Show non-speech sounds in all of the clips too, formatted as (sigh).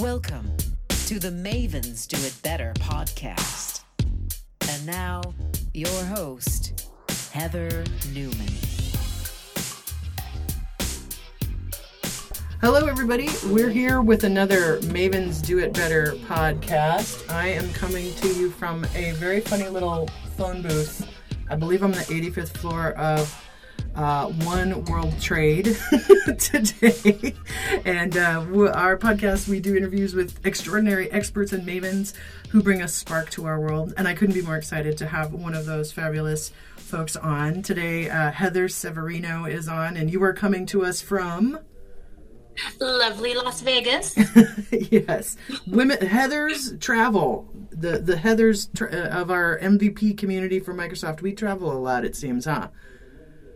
Welcome to the Mavens Do It Better podcast. And now, your host, Heather Newman. Hello, everybody. We're here with another Mavens Do It Better podcast. I am coming to you from a very funny little phone booth. I believe I'm the 85th floor of uh, One World Trade (laughs) today. And uh, our podcast, we do interviews with extraordinary experts and mavens who bring a spark to our world. And I couldn't be more excited to have one of those fabulous folks on. Today, uh, Heather Severino is on, and you are coming to us from. Lovely Las Vegas. (laughs) yes, women Heather's travel. The the Heather's tra- uh, of our MVP community for Microsoft. We travel a lot. It seems, huh?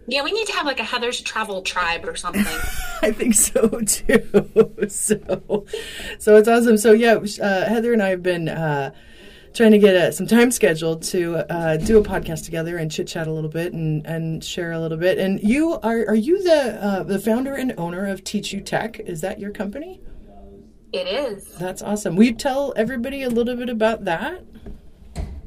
Yeah, we need to have like a Heather's travel tribe or something. (laughs) I think so too. (laughs) so, so it's awesome. So yeah, uh, Heather and I have been uh, trying to get uh, some time scheduled to uh, do a podcast together and chit chat a little bit and, and share a little bit. And you are are you the uh, the founder and owner of Teach You Tech? Is that your company? it is. That's awesome. Will you tell everybody a little bit about that?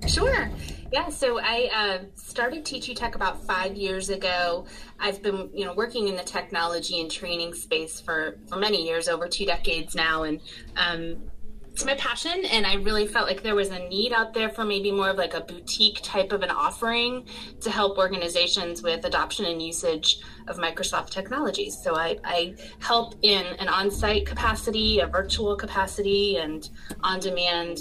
Sure. Yeah, so I uh, started Teach You Tech about five years ago. I've been, you know, working in the technology and training space for for many years, over two decades now, and um, it's my passion. And I really felt like there was a need out there for maybe more of like a boutique type of an offering to help organizations with adoption and usage of Microsoft technologies. So I, I help in an on-site capacity, a virtual capacity, and on-demand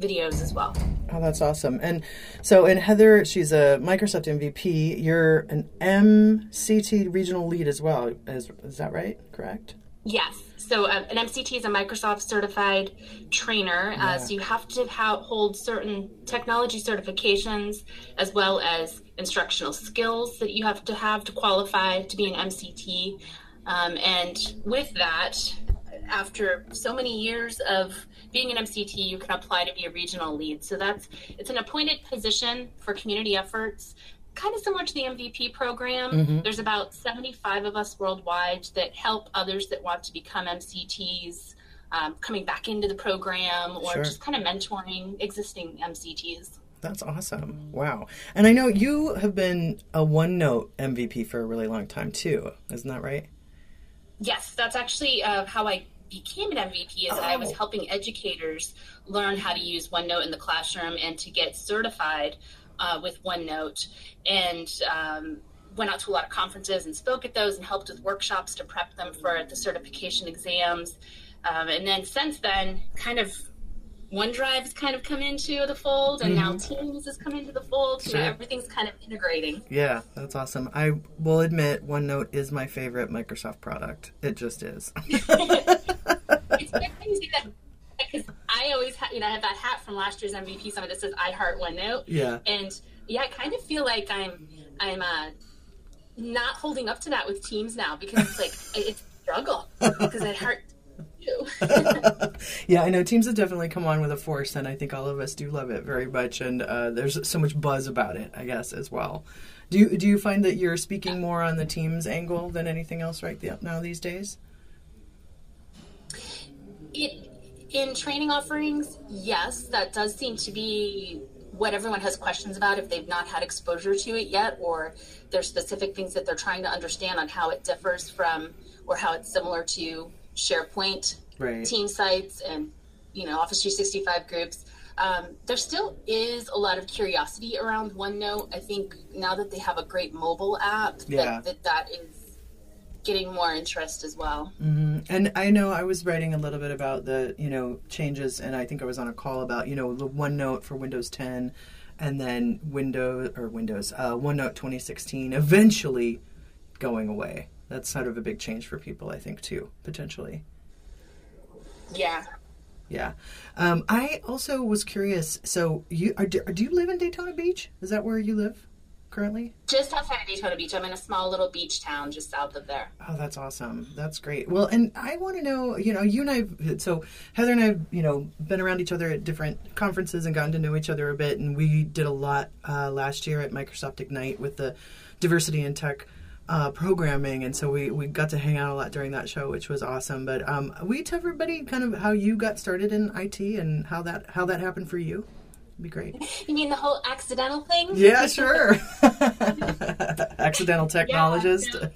videos as well. Oh, that's awesome. And so, and Heather, she's a Microsoft MVP. You're an MCT regional lead as well. Is, is that right? Correct? Yes. So uh, an MCT is a Microsoft certified trainer. Uh, so you have to ha- hold certain technology certifications as well as instructional skills that you have to have to qualify to be an MCT. Um, and with that, after so many years of being an MCT, you can apply to be a regional lead. So that's it's an appointed position for community efforts, kind of similar to the MVP program. There's about 75 of us worldwide that help others that want to become MCTs. Um, coming back into the program or Sure. just kind of mentoring existing MCTs. That's awesome. Wow. And I know you have been a OneNote MVP for a really long time too. Isn't that right? Yes, that's actually uh, how I became an MVP. Is that I was Oh. helping educators learn how to use OneNote in the classroom and to get certified uh, with OneNote, and um, went out to a lot of conferences and spoke at those and helped with workshops to prep them for the certification exams. Um, and then since then, kind of. OneDrive has kind of come into the fold, and now Teams has come into the fold. Mm-hmm. Sure. everything's kind of integrating. Yeah, that's awesome. I will admit OneNote is my favorite Microsoft product. It just is. (laughs) (laughs) it's funny that because I always ha- you know I have that hat from last year's MVP summit that says I heart OneNote. Yeah. And yeah, I kind of feel like I'm I'm uh, not holding up to that with teams now because it's like (laughs) it's a struggle because I heart you. (laughs) yeah, I know Teams has definitely come on with a force, and I think all of us do love it very much. And uh, there's so much buzz about it, I guess, as well. Do you do you find that you're speaking more on the Teams angle than anything else right now these days? It in training offerings, yes, that does seem to be what everyone has questions about if they've not had exposure to it yet, or there's specific things that they're trying to understand on how it differs from or how it's similar to SharePoint Right. team sites and you know Office 365 groups. Um, there still is a lot of curiosity around OneNote. I think now that they have a great mobile app, Yeah. that, that that is getting more interest as well. And I know I was writing a little bit about the, you know, changes, and I think I was on a call about, you know, the OneNote for Windows 10, and then Windows or Windows uh, OneNote 2016 eventually going away. That's sort of a big change for people, I think, too, potentially. Yeah. Yeah. Um, I also was curious. So, you are, do you live in Daytona Beach? Is that where you live currently? Just outside of Daytona Beach. I'm in a small little beach town just south of there. Oh, that's awesome. That's great. Well, and I want to know, you know, you and I, so Heather and I you know, been around each other at different conferences and gotten to know each other a bit. And we did a lot uh, last year at Microsoft Ignite with the diversity in tech uh, programming, and so we, we got to hang out a lot during that show, which was awesome. But um, will you tell everybody kind of how you got started in IT and how that how that happened for you? It'd be great. You mean the whole accidental thing? Yeah, sure. (laughs) Accidental technologist.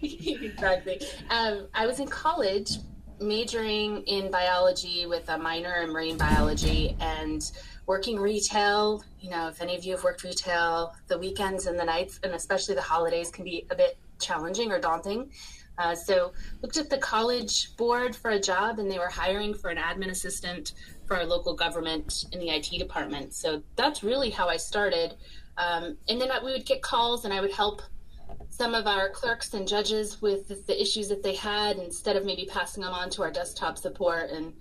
Yeah, (laughs) exactly. Um, I was in college majoring in biology with a minor in marine biology and working retail. You know, if any of you have worked retail, the weekends and the nights, and especially the holidays, can be a bit challenging or daunting. Uh, so looked at the college board for a job and they were hiring for an admin assistant for our local government in the IT department. So that's really how I started. Um, and then we would get calls and I would help some of our clerks and judges with the issues that they had instead of maybe passing them on to our desktop support. And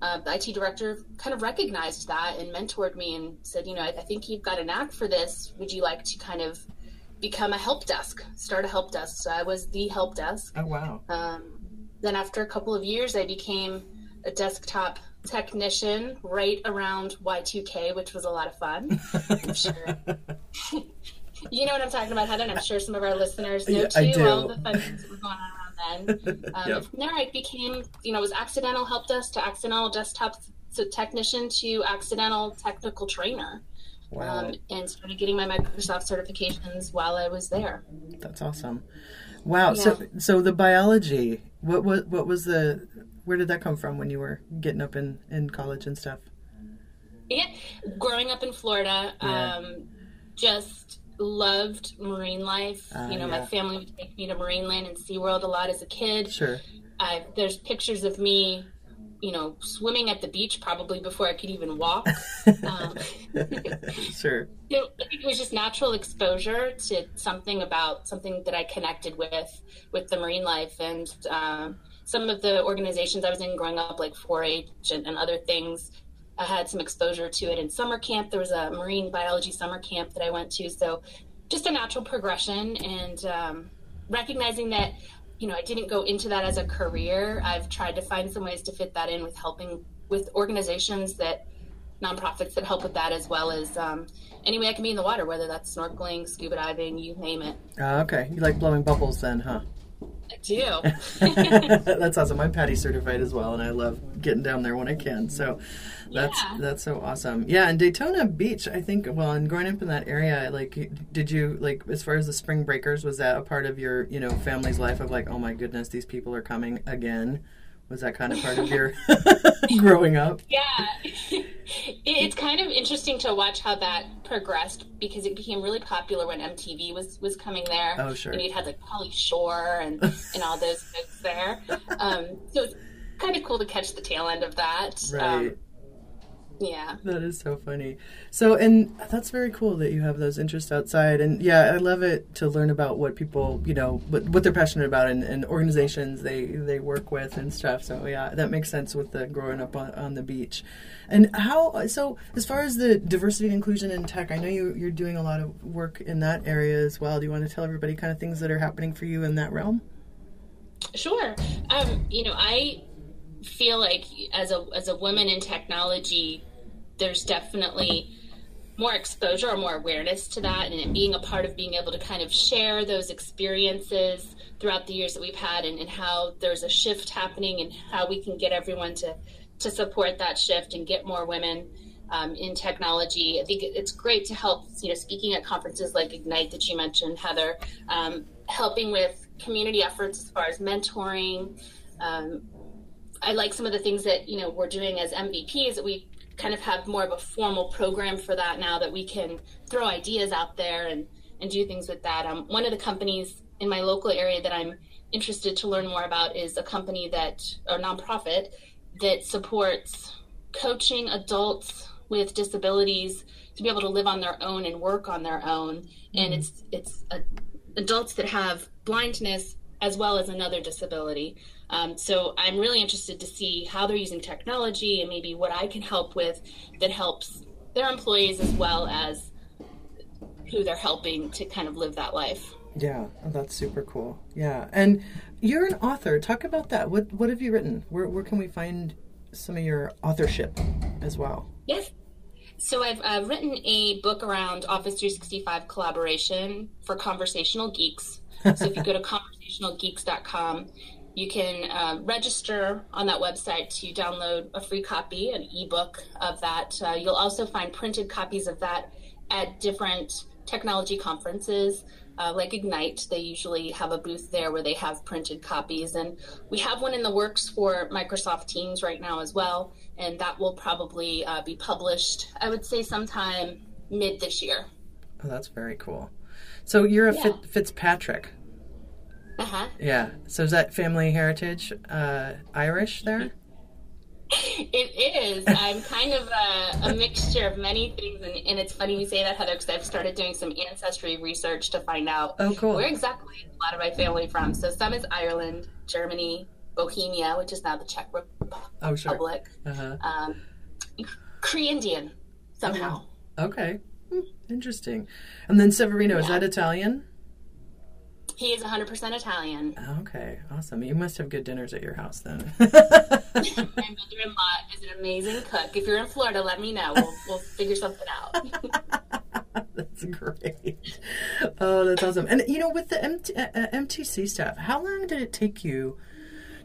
uh, the IT director kind of recognized that and mentored me and said, you know, I, I think you've got a knack for this. Would you like to kind of become a help desk, start a help desk? So I was the help desk. Oh, wow. Um, then after a couple of years, I became a desktop technician right around Y2K, which was a lot of fun. I'm sure. (laughs) you know what I'm talking about, Heather, and I'm sure some of our listeners know Yeah, too. I All the fun things that were going on around then. (laughs) Um, Yep. From there, I became, you know, was accidental help desk to accidental desktop to technician to accidental technical trainer. Wow. Um, and started getting my Microsoft certifications while I was there. That's awesome. Wow. So so the biology, what what what was the where did that come from when you were getting up in in college and stuff? Yeah, growing up in Florida, Yeah. um, just loved marine life. Ah, you know, yeah. my family would take me to Marineland and SeaWorld a lot as a kid. Sure. I, there's pictures of me, you know, swimming at the beach probably before I could even walk. (laughs) um, Sure. (laughs) you know, it was just natural exposure to something about something that I connected with with the marine life and um, some of the organizations I was in growing up, like 4-H and, and other things. I had some exposure to it in summer camp. There was a marine biology summer camp that I went to, so just a natural progression and um, recognizing that you know I didn't go into that as a career. I've tried to find some ways to fit that in with helping with organizations that nonprofits that help with that as well as um, any way I can be in the water, whether that's snorkeling, scuba diving, you name it. Ah, okay. You like blowing bubbles then, huh? I do. (laughs) (laughs) that's awesome. I'm PADI certified as well, and I love getting down there when I can. So that's Yeah. that's so awesome. Yeah, and Daytona Beach, I think. Well, and growing up in that area, like, did you like as far as the spring breakers? Was that a part of your you know family's life of like, oh my goodness, these people are coming again? Was that kind of part of your (laughs) (laughs) growing up? yeah. (laughs) It's kind of interesting to watch how that progressed because it became really popular when MTV was, was coming there. Oh, sure. And you'd had like Pauly Shore and, and all those folks there. Um, so it's kind of cool to catch the tail end of that. Right. Um, yeah. (laughs) That is so funny. So, and that's very cool that you have those interests outside. And yeah, I love it to learn about what people, you know, what, what they're passionate about and, and organizations they, they work with and stuff. So, yeah, that makes sense with the growing up on, on the beach. And how, so as far as the diversity and inclusion in tech, I know you, you're doing a lot of work in that area as well. Do you want to tell everybody kind of things that are happening for you in that realm? Sure. Um, you know, I feel like as a as a woman in technology, there's definitely more exposure or more awareness to that, and being a part of being able to kind of share those experiences throughout the years that we've had, and, and how there's a shift happening, and how we can get everyone to to support that shift and get more women um, in technology. I think it's great to help, you know, speaking at conferences like Ignite that you mentioned, Heather, um, helping with community efforts as far as mentoring. Um, I like some of the things that, you know, we're doing as MVPs that we kind of have more of a formal program for that now that we can throw ideas out there and, and do things with that. Um, one of the companies in my local area that I'm interested to learn more about is a company that, or nonprofit, that supports coaching adults with disabilities to be able to live on their own and work on their own. And it's it's uh adults that have blindness as well as another disability. Um, so I'm really interested to see how they're using technology and maybe what I can help with that helps their employees as well as who they're helping to kind of live that life. Yeah, oh, that's super cool. Yeah, and you're an author. Talk about that. What what have you written? Where where can we find some of your authorship as well? Yes. So I've uh, written a book around Office 365 collaboration for conversational geeks. so if you go to (laughs) conversationalgeeks.com, you can uh, register on that website to download a free copy, an ebook of that. Uh, you'll also find printed copies of that at different technology conferences. Uh, like Ignite, they usually have a booth there where they have printed copies. And we have one in the works for Microsoft Teams right now as well. And that will probably uh, be published, I would say, sometime mid this year. Oh, that's very cool. So you're a Yeah. Fit, Fitzpatrick. Uh huh. Yeah. So is that family heritage uh, Irish there? (laughs) It is. I'm kind of a, a mixture of many things, and, and it's funny you say that, Heather, because I've started doing some ancestry research to find out Oh, cool. where exactly a lot of my family from. So some is Ireland, Germany, Bohemia, which is now the Czech Republic, Oh, sure. Republic, Uh-huh. um, Cree Indian somehow. Okay. Hmm, Interesting. And then Severino, is that Italian? He is 100% Italian. Okay, awesome. You must have good dinners at your house then. (laughs) My mother-in-law is an amazing cook. If you're in Florida, let me know. We'll, we'll figure something out. (laughs) that's great. Oh, that's awesome. And you know, with the MT, uh, uh, MTC stuff, how long did it take you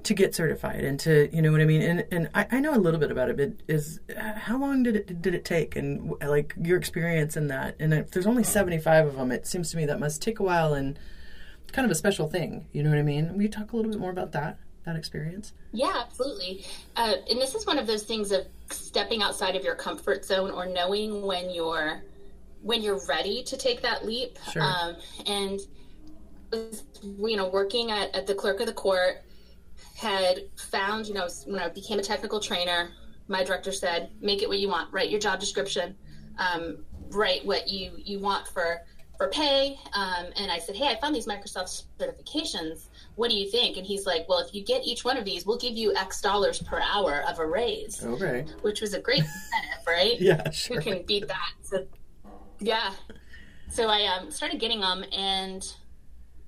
to get certified and to, you know what I mean? And and I, I know a little bit about it, but is uh, how long did it did it take? And like your experience in that? And if there's only 75 of them, it seems to me that must take a while and kind of a special thing. You know what I mean? You talk a little bit more about that that experience? Yeah, absolutely. Uh, and this is one of those things of stepping outside of your comfort zone or knowing when you're when you're ready to take that leap. Sure. Um, and you know, working at, at the clerk of the court had found, you know, when I became a technical trainer, my director said, "Make it what you want. Write your job description. Um, write what you you want for." For pay, um, and I said, "Hey, I found these Microsoft certifications. What do you think?" And he's like, "Well, if you get each one of these, we'll give you X dollars per hour of a raise." Okay. which was a great incentive, (laughs) right? Yeah, sure. Who can beat that? So, yeah. So I um, started getting them, and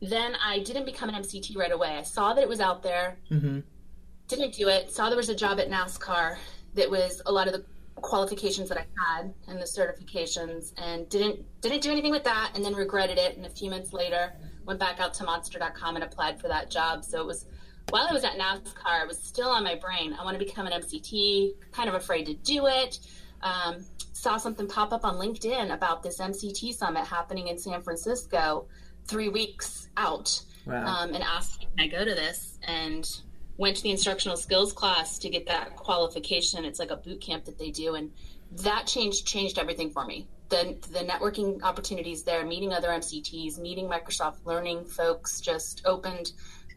then I didn't become an MCT right away. I saw that it was out there, Mm-hmm. didn't do it. Saw there was a job at NASCAR that was a lot of the qualifications that I had and the certifications, and didn't didn't do anything with that, and then regretted it. And a few months later, went back out to Monster.com and applied for that job. So it was while I was at NASCAR, it was still on my brain. I want to become an MCT. Kind of afraid to do it. Um, saw something pop up on LinkedIn about this MCT summit happening in San Francisco, three weeks out Wow. um, and asked, Can I go to this? And went to the instructional skills class to get that qualification. It's like a boot camp that they do. And that changed changed everything for me. The, the networking opportunities there, meeting other MCTs, meeting Microsoft Learning folks just opened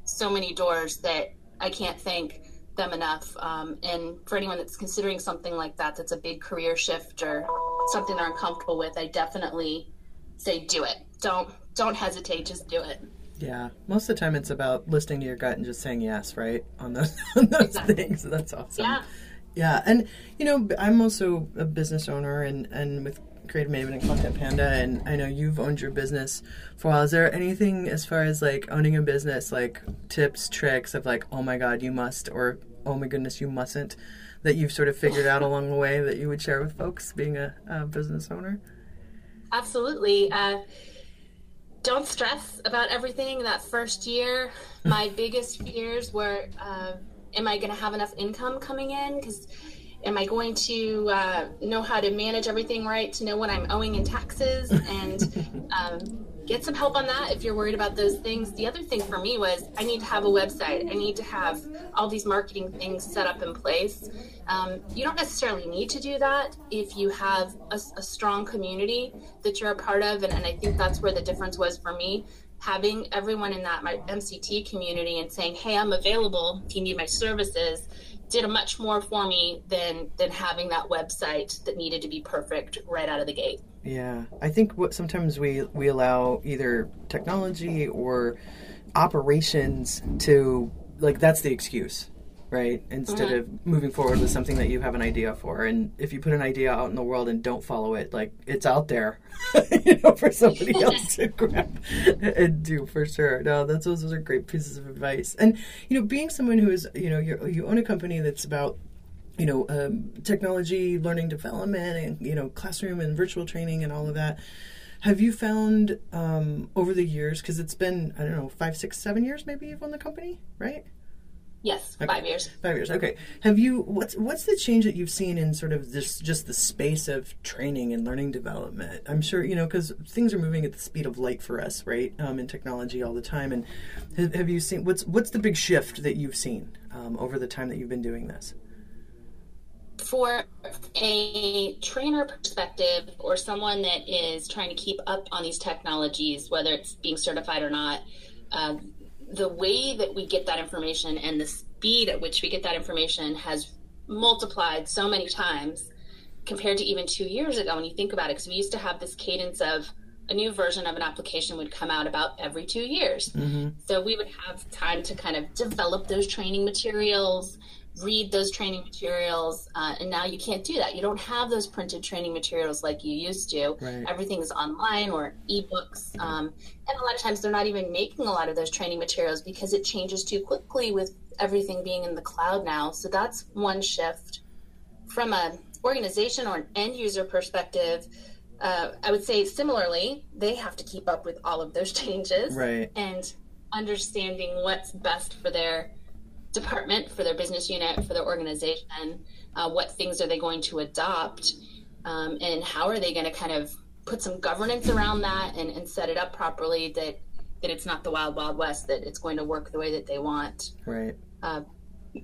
so many doors that I can't thank them enough. Um, and for anyone that's considering something like that, that's a big career shift or something they're uncomfortable with, I definitely say do it. Don't don't hesitate, just do it. Yeah, most of the time it's about listening to your gut and just saying yes, right? On those (laughs) on those Exactly. things. That's awesome. Yeah. Yeah, and you know, I'm also a business owner and and with Creative Maven and Content Panda, and I know you've owned your business for a while. Is there anything as far as like owning a business, like tips, tricks of like, oh my god, you must, or oh my goodness, you mustn't, that you've sort of figured out (laughs) along the way that you would share with folks being a, a business owner? Absolutely. Uh, don't stress about everything that first year. My biggest fears were uh, am I going to have enough income coming in? Because am I going to uh, know how to manage everything right to know what I'm owing in taxes? And (laughs) um, get some help on that if you're worried about those things. The other thing for me was I need to have a website, I need to have all these marketing things set up in place. Um, you don't necessarily need to do that if you have a, a strong community that you're a part of. And, and I think that's where the difference was for me. Having everyone in that my MCT community and saying, "Hey, I'm available. If you need my services," did a much more for me than than having that website that needed to be perfect right out of the gate. Yeah, I think what sometimes we we allow either technology or operations to like that's the excuse, right? Instead of moving forward with something that you have an idea for, and if you put an idea out in the world and don't follow it, like it's out there, (laughs) you know, for somebody (laughs) else to grab and do for sure. No, that's those, those are great pieces of advice, and you know, being someone who is you know you you own a company that's about you know, um, technology, learning development, and you know, classroom and virtual training and all of that. Have you found um, over the years, because it's been, I don't know, five, six, seven years maybe you've owned the company, right? Yes, Okay. five years. Five years. Okay. Have you what's what's the change that you've seen in sort of this just the space of training and learning development? I'm sure you know because things are moving at the speed of light for us, right? Um, in technology all the time. And have, have you seen what's what's the big shift that you've seen um, over the time that you've been doing this? For a trainer perspective or someone that is trying to keep up on these technologies, whether it's being certified or not, uh, the way that we get that information and the speed at which we get that information has multiplied so many times compared to even two years ago when you think about it. Because we used to have this cadence of a new version of an application would come out about every two years. Mm-hmm. So we would have time to kind of develop those training materials read those training materials uh, and now you can't do that you don't have those printed training materials like you used to Right. everything is online or ebooks um, and a lot of times they're not even making a lot of those training materials because it changes too quickly with everything being in the cloud now so that's one shift from a organization or an end user perspective uh, i would say similarly they have to keep up with all of those (laughs) changes Right. and understanding what's best for their department, for their business unit, for their organization. Uh, what things are they going to adopt, um, and how are they going to kind of put some governance around that and, and set it up properly that that it's not the wild wild west, that it's going to work the way that they want. Right. Uh,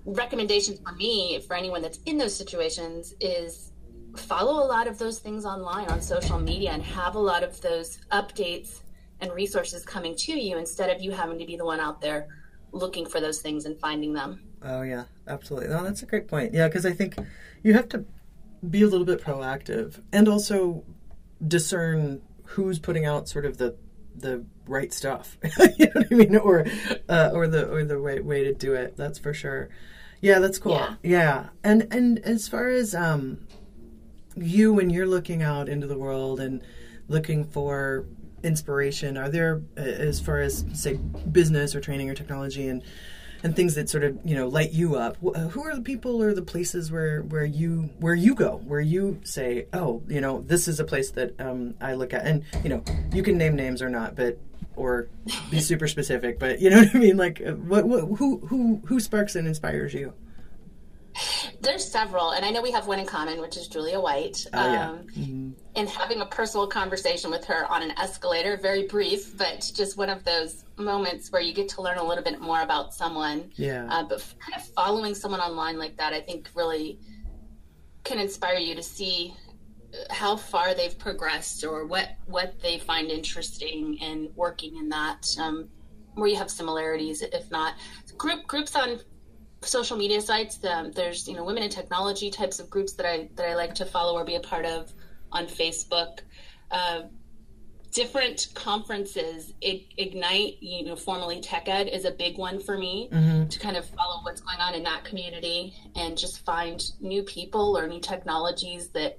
recommendations for me for anyone that's in those situations is follow a lot of those things online on social media and have a lot of those updates and resources coming to you instead of you having to be the one out there looking for those things and finding them. Oh yeah, absolutely. No, that's a great point. Yeah, because I think you have to be a little bit proactive and also discern who's putting out sort of the the right stuff. (laughs) you know what I mean, or uh, or the or the right way to do it. That's for sure. Yeah, that's cool. Yeah. yeah. And and as far as um you when you're looking out into the world and looking for inspiration? Are there uh, as far as say business or training or technology and and things that sort of you know light you up uh, who are the people or the places where where you where you go where you say oh you know this is a place that um, i look at and you know you can name names or not but or be super specific but you know what i mean? Like uh, what, what who who who sparks and inspires you There's several, and I know we have one in common, which is Julia White. Oh, yeah. Um, And having a personal conversation with her on an escalator, very brief, but just one of those moments where you get to learn a little bit more about someone. yeah Uh, but kind of following someone online like that, I think really can inspire you to see how far they've progressed or what what they find interesting and working in that um, where you have similarities, if not group groups on social media sites. Um, there's you know women in technology types of groups that I that I like to follow or be a part of on Facebook. Uh, different conferences ignite you know formally tech ed is a big one for me to kind of follow what's going on in that community and just find new people or new technologies that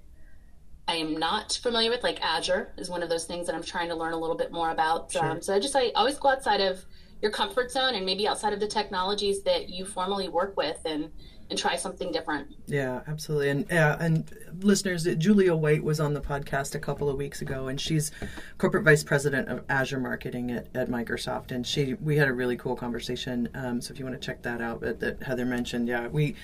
i am not familiar with like azure is one of those things that i'm trying to learn a little bit more about um, so i just i always go outside of your comfort zone and maybe outside of the technologies that you formally work with and and try something different Yeah, absolutely. And yeah, and listeners, Julia White was on the podcast a couple of weeks ago, and she's corporate vice president of Azure marketing at, at Microsoft. And she, we had a really cool conversation. Um, so if you want to check that out, that, that Heather mentioned, yeah, we.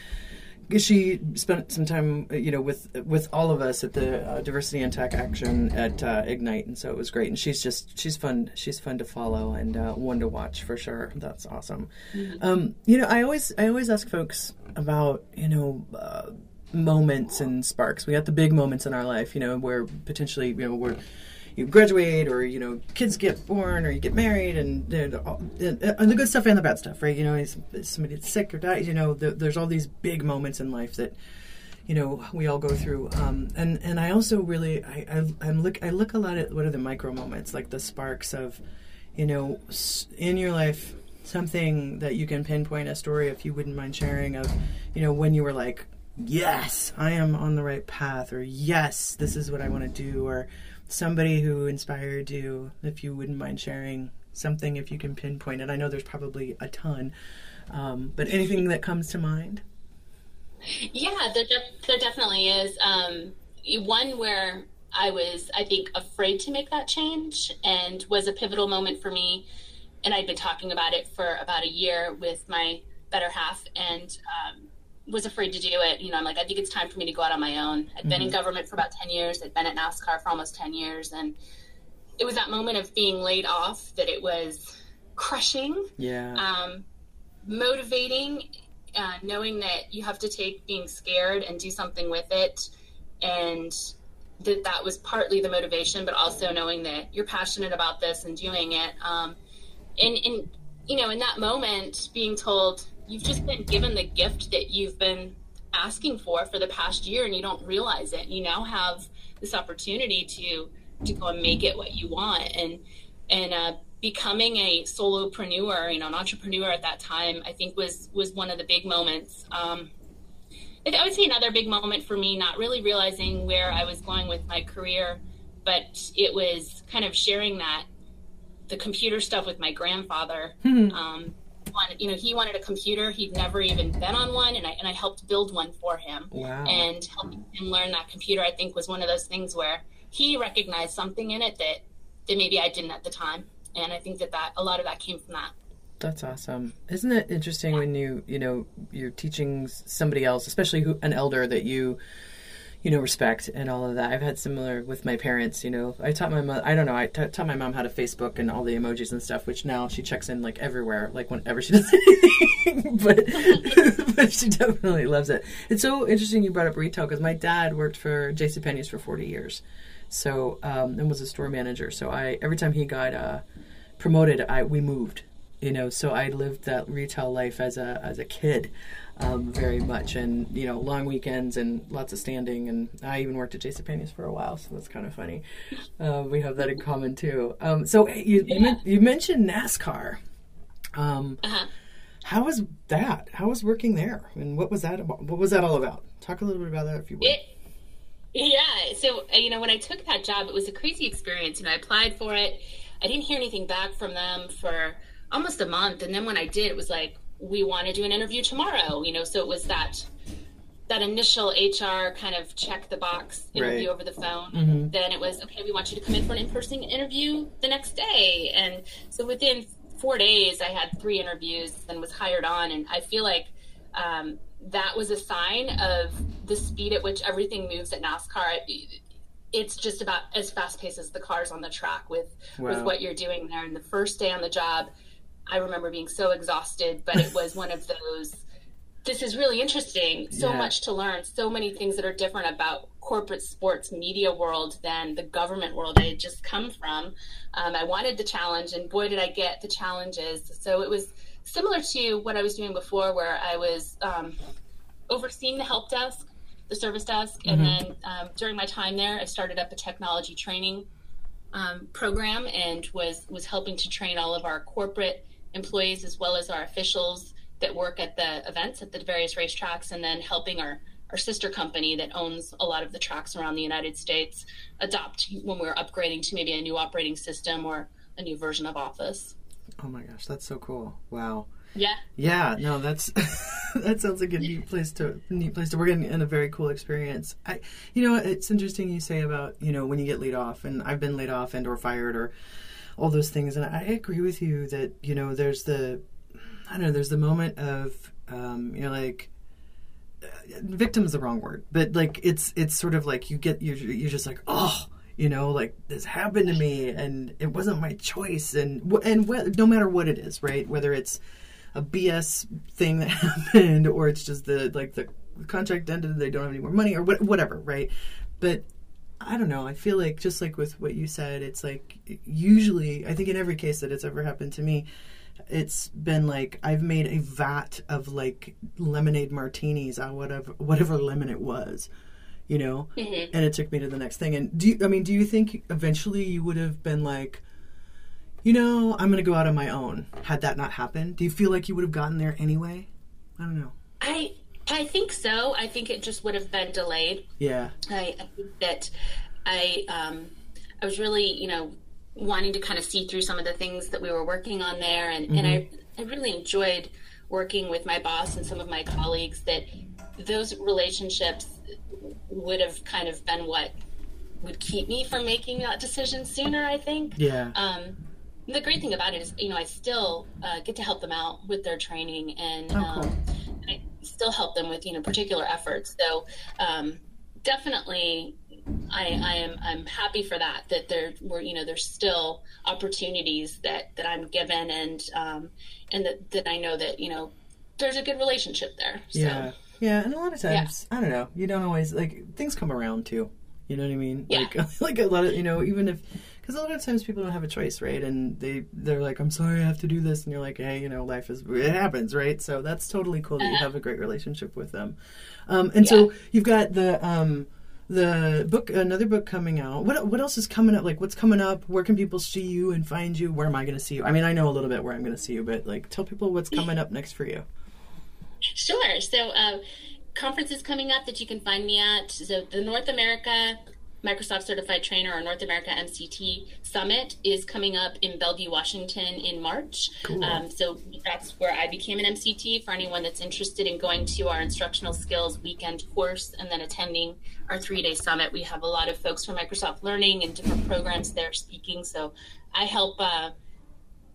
She spent some time, you know, with with all of us at the uh, Diversity and Tech Action at uh, Ignite, and so it was great. And she's just she's fun. She's fun to follow and uh, one to watch for sure. That's awesome. Um, you know, I always I always ask folks about you know uh, moments and sparks. We got the big moments in our life, you know, where potentially you know we're you graduate or you know kids get born or you get married and, and, the good stuff and the bad stuff, right? You know, somebody gets sick or dies, you know, th there's all these big moments in life that you know we all go through. Um, and and I also really I, I I'm look I look a lot at what are the micro moments, like the sparks of you know in your life something that you can pinpoint a story if you wouldn't mind sharing of you know when you were like yes i am on the right path or yes this is what i want to do or somebody who inspired you if you wouldn't mind sharing something if you can pinpoint it i know there's probably a ton um, but anything that comes to mind Yeah, there, de- there definitely is. Um, one where I was, I think, afraid to make that change and was a pivotal moment for me. And I'd been talking about it for about a year with my better half and um, was afraid to do it. You know, I'm like, I think it's time for me to go out on my own. I'd mm-hmm. been in mm-hmm. government for about 10 years, I'd been at NASCAR for almost 10 years. And it was that moment of being laid off that it was crushing. Yeah. Um, motivating, uh, knowing that you have to take being scared and do something with it. And that that was partly the motivation, but also knowing that you're passionate about this and doing it. Um, and, and, you know, in that moment, being told, you've just been given the gift that you've been asking for for the past year and you don't realize it. You now have this opportunity to to go and make it what you want and and uh, becoming a solopreneur, you know, an entrepreneur at that time, I think was was one of the big moments. Um, I would say another big moment for me, not really realizing where I was going with my career, but it was kind of sharing that the computer stuff with my grandfather. Mm-hmm. Um, wanted, you know, he wanted a computer. He'd never even been on one, and I and I helped build one for him. Wow. And helping him learn that computer, I think, was one of those things where he recognized something in it that that maybe I didn't at the time, and I think that that a lot of that came from that. That's awesome. Isn't it interesting yeah. when you you know you're teaching somebody else, especially who, an elder that you you know, respect and all of that. I've had similar with my parents. You know, I taught my mom. I don't know. I t- taught my mom how to Facebook and all the emojis and stuff, which now she checks in like everywhere, like whenever she does (laughs) anything. but (laughs) but she definitely loves it. It's so interesting you brought up retail because my dad worked for J.C. Penney's for forty years, so um, and was a store manager. So I every time he got uh, promoted, I we moved. You know, so I lived that retail life as a as a kid um, very much, and you know, long weekends and lots of standing. And I even worked at JCPenney's for a while, so that's kind of funny. Uh, we have that in common too. Um, so you you, men- you, mentioned NASCAR. Um, uh-huh. How was that? How was working there, and what was that about? What was that all about? Talk a little bit about that, if you would. It, yeah. So uh, you know, when I took that job, it was a crazy experience. You know, I applied for it. I didn't hear anything back from them for almost a month, and then when I did, it was like, we want to do an interview tomorrow you know so it was that that initial hr kind of check the box interview right. over the phone mm-hmm. then it was okay we want you to come in for an in-person interview the next day and so within four days i had three interviews and was hired on and i feel like um, that was a sign of the speed at which everything moves at nascar it's just about as fast paced as the cars on the track with wow. with what you're doing there and the first day on the job I remember being so exhausted, but it was one of those. This is really interesting. So yeah. much to learn. So many things that are different about corporate sports media world than the government world I had just come from. Um, I wanted the challenge, and boy, did I get the challenges. So it was similar to what I was doing before, where I was um, overseeing the help desk, the service desk, mm-hmm. and then um, during my time there, I started up a technology training um, program and was was helping to train all of our corporate employees as well as our officials that work at the events at the various racetracks, and then helping our our sister company that owns a lot of the tracks around the United States adopt when we're upgrading to maybe a new operating system or a new version of Office. Oh my gosh, that's so cool! Wow. Yeah. Yeah. No, that's (laughs) that sounds like a neat place to neat place to work in, and a very cool experience. I, you know, it's interesting you say about you know when you get laid off, and I've been laid off and or fired or all those things. And I agree with you that you know there's the I don't know there's the moment of um, you know like uh, victim is the wrong word, but like it's it's sort of like you get you're you're just like oh you know like this happened to me and it wasn't my choice. And and wh- no matter what it is right? Whether it's a BS thing that (laughs) happened or it's just the like the contract ended they don't have any more money or whatever right? But I don't know. I feel like just like with what you said, it's like usually I think in every case that it's ever happened to me, it's been like I've made a vat of like lemonade martinis on whatever whatever lemon it was, you know, mm-hmm. and it took me to the next thing. And do you, I mean, do you think eventually you would have been like, you know, I'm going to go out on my own? Had that not happened, do you feel like you would have gotten there anyway? I don't know. I I think so. I think it just would have been delayed. Yeah. I, I think that I um, I was really you know wanting to kind of see through some of the things that we were working on there, and mm-hmm. and I mm-hmm. I really enjoyed working with my boss and some of my colleagues that those relationships would have kind of been what would keep me from making that decision sooner. I think. Yeah. Um, the great thing about it is, you know, I still uh, get to help them out with their training, and Oh, cool. um, still help them with you know particular efforts. So um, definitely, I, I am I'm happy for that. That there were you know there's still opportunities that that I'm given, and um, and that that I know that you know there's a good relationship there. So. Yeah. Yeah, and a lot of times, I don't know, you don't always like things come around too. You know what I mean? Yeah. Like, (laughs) like a lot of you know, even if because a lot of times people don't have a choice, right? And they they're like, I'm sorry, I have to do this, and you're like, hey, you know, life is it happens, right? So that's totally cool that you Uh-huh. have a great relationship with them. Um, and so you've got the um, the book, another book coming out. What what else is coming up? Like, what's coming up? Where can people see you and find you? Where am I going to see you? I mean, I know a little bit where I'm going to see you, but like, tell people what's coming up next for you. Sure. So, uh, conferences coming up that you can find me at. So, the North America Microsoft Certified Trainer or North America MCT Summit is coming up in Bellevue, Washington in March. Cool. Um, so, that's where I became an MCT for anyone that's interested in going to our instructional skills weekend course and then attending our three day summit. We have a lot of folks from Microsoft Learning and different programs there speaking. So, I help. Uh,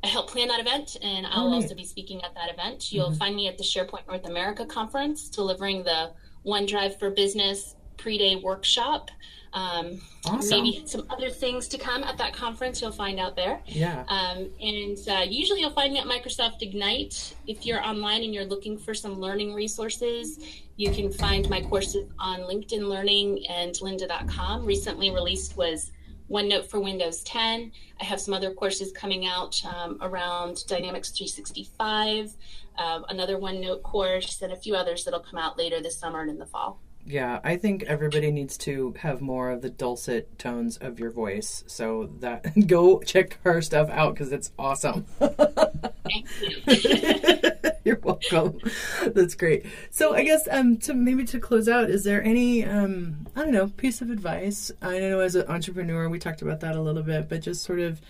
I help plan that event, and I'll Oh, also be speaking at that event. You'll find me at the SharePoint North America conference, delivering the OneDrive for Business pre-day workshop. Um, Awesome. Maybe some other things to come at that conference. You'll find out there. Yeah. Um, and uh, usually you'll find me at Microsoft Ignite. If you're online and you're looking for some learning resources, you can find my courses on LinkedIn Learning and lynda.com. Recently released was OneNote for Windows 10. I have some other courses coming out um, around Dynamics 365, uh, another OneNote course, and a few others that'll come out later this summer and in the fall. Yeah, I think everybody needs to have more of the dulcet tones of your voice. So that (laughs) go check her stuff out because it's awesome. Thank you. (laughs) You're welcome. That's great. So I guess um to maybe to close out, is there any um I don't know piece of advice? I know as an entrepreneur we talked about that a little bit, but just sort of,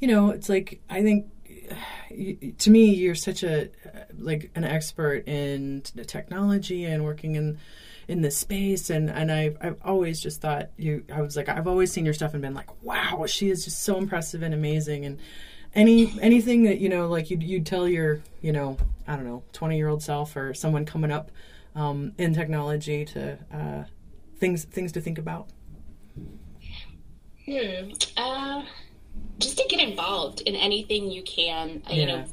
you know, it's like I think (sighs) to me you're such a like an expert in technology and working in in this space and and I I've always just thought you I was like I've always seen your stuff and been like wow she is just so impressive and amazing and any anything that you know like you'd, you'd tell your you know I don't know 20 year old self or someone coming up um, in technology to uh, things things to think about Hmm. Uh, just to get involved in anything you can. uh, You know,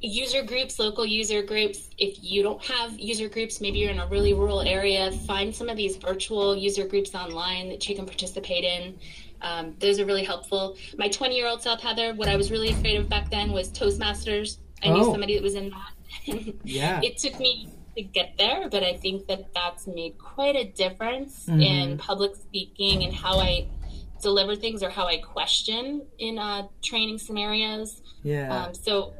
user groups, local user groups. If you don't have user groups, maybe you're in a really rural area, find some of these virtual user groups online that you can participate in. Um, those are really helpful. My 20 year old self, Heather, what I was really afraid of back then was Toastmasters. I knew Oh. somebody that was in that. Yeah. (laughs) it took me to get there, but I think that that's made quite a difference Mm-hmm. in public speaking and how I deliver things or how I question in uh, training scenarios. yeah Um, so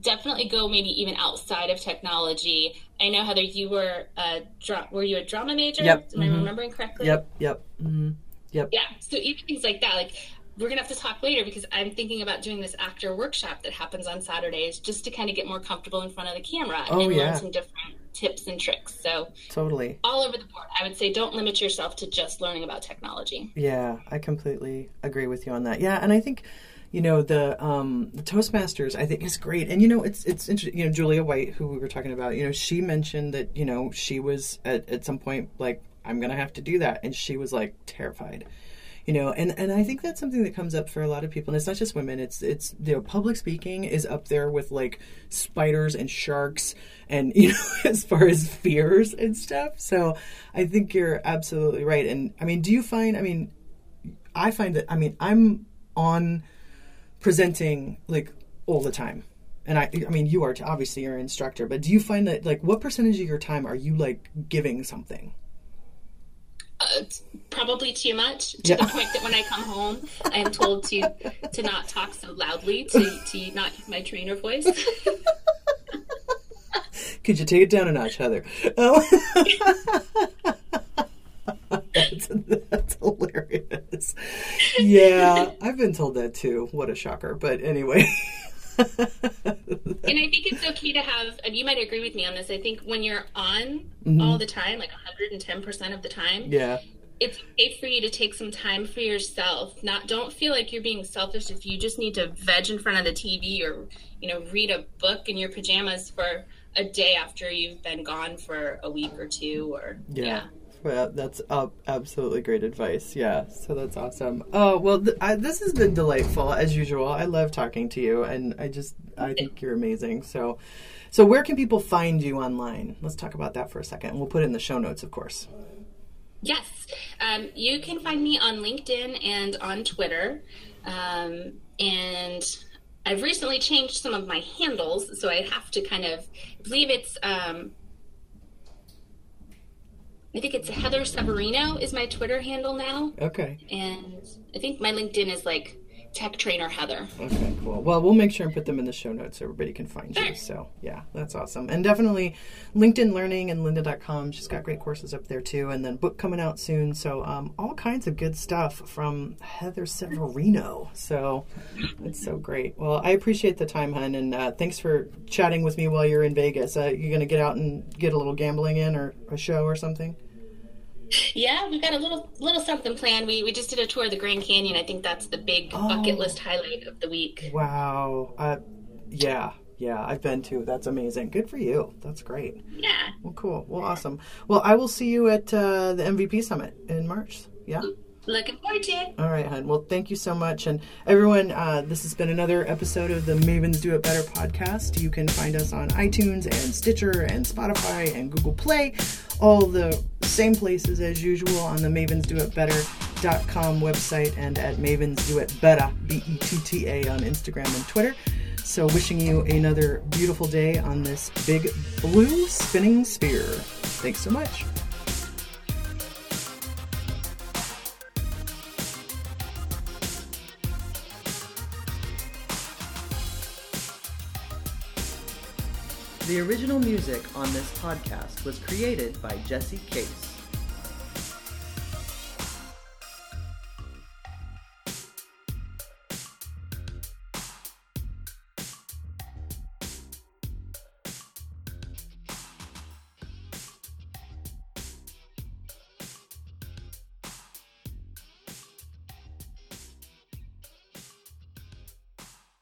definitely go maybe even outside of technology. I know Heather, you were a dra- were you a drama major? Yep. Am I Mhm. remembering correctly? yep yep hmm yep Yeah. So even things like that, like we're gonna have to talk later because I'm thinking about doing this actor workshop that happens on Saturdays just to kind of get more comfortable in front of the camera Oh, and yeah. learn some different tips and tricks. So totally all over the board, I would say don't limit yourself to just learning about technology. Yeah, I completely agree with you on that. Yeah, and I think you know the um the Toastmasters I think is great. And you know it's it's interesting, you know Julia White who we were talking about, you know, she mentioned that, you know, she was at at some point like I'm to have to do that and she was like terrified. You know, and and I think that's something that comes up for a lot of people. And it's not just women. It's it's you know public speaking is up there with like spiders and sharks and (laughs) you know as far as fears and stuff. So I think you're absolutely right. And I mean, do you find? I mean, I find that I mean I'm on presenting like all the time. And I, I mean, you are obviously you're an instructor, but do you find that like what percentage of your time are you like giving something? Uh, probably too much to Yeah. the point that when I come home, I am told to to not talk so loudly, to to not use my trainer voice. (laughs) Could you take it down a notch, Heather? Oh. (laughs) that's, that's hilarious. (laughs) Yeah, I've been told that too. What a shocker. But anyway. And I think it's okay to have, and you might agree with me on this. I think when you're on all the time, like 110% of the time, Mm-hmm. yeah. it's okay for you to take some time for yourself. Not don't feel like you're being selfish if you just need to veg in front of the TV or you know read a book in your pajamas for a day after you've been gone for a week or two or yeah. yeah. Well, that's uh, absolutely great advice. Yeah, so that's awesome. Oh well, th- I, this has been delightful as usual. I love talking to you, and I just I think you're amazing. So, so where can people find you online? Let's talk about that for a second. We'll put it in the show notes, of course. Yes, um, you can find me on LinkedIn and on Twitter, um, and I've recently changed some of my handles, so I have to kind of I believe it's um, I think it's Heather Severino is my Twitter handle now. Okay. And I think my LinkedIn is like tech trainer Heather. Okay, cool. Well, we'll make sure and put them in the show notes so everybody can find you. So, yeah, that's awesome. And definitely LinkedIn Learning and lynda.com. She's got great courses up there too. And then book coming out soon. So, um, all kinds of good stuff from Heather Severino. So, it's so great. Well, I appreciate the time, hun. And uh, thanks for chatting with me while you're in Vegas. Uh, you're going to get out and get a little gambling in or a show or something? Yeah, we've got a little little something planned. We we just did a tour of the Grand Canyon. I think that's the big oh, bucket list highlight of the week. Wow. Uh, yeah. Yeah, I've been to. That's amazing. Good for you. That's great. Yeah. Well, cool. Well, awesome. Well, I will see you at uh, the MVP Summit in March. Yeah. Looking forward to it. All right, hon. Well, thank you so much. And everyone, uh, this has been another episode of the Mavens Do It Better podcast. You can find us on iTunes and Stitcher and Spotify and Google Play, all the same places as usual on the mavensdoitbetter.com website and at Mavens Do It Better, B E T T A, on Instagram and Twitter. So, wishing you another beautiful day on this big blue spinning sphere. Thanks so much. The original music on this podcast was created by Jesse Case.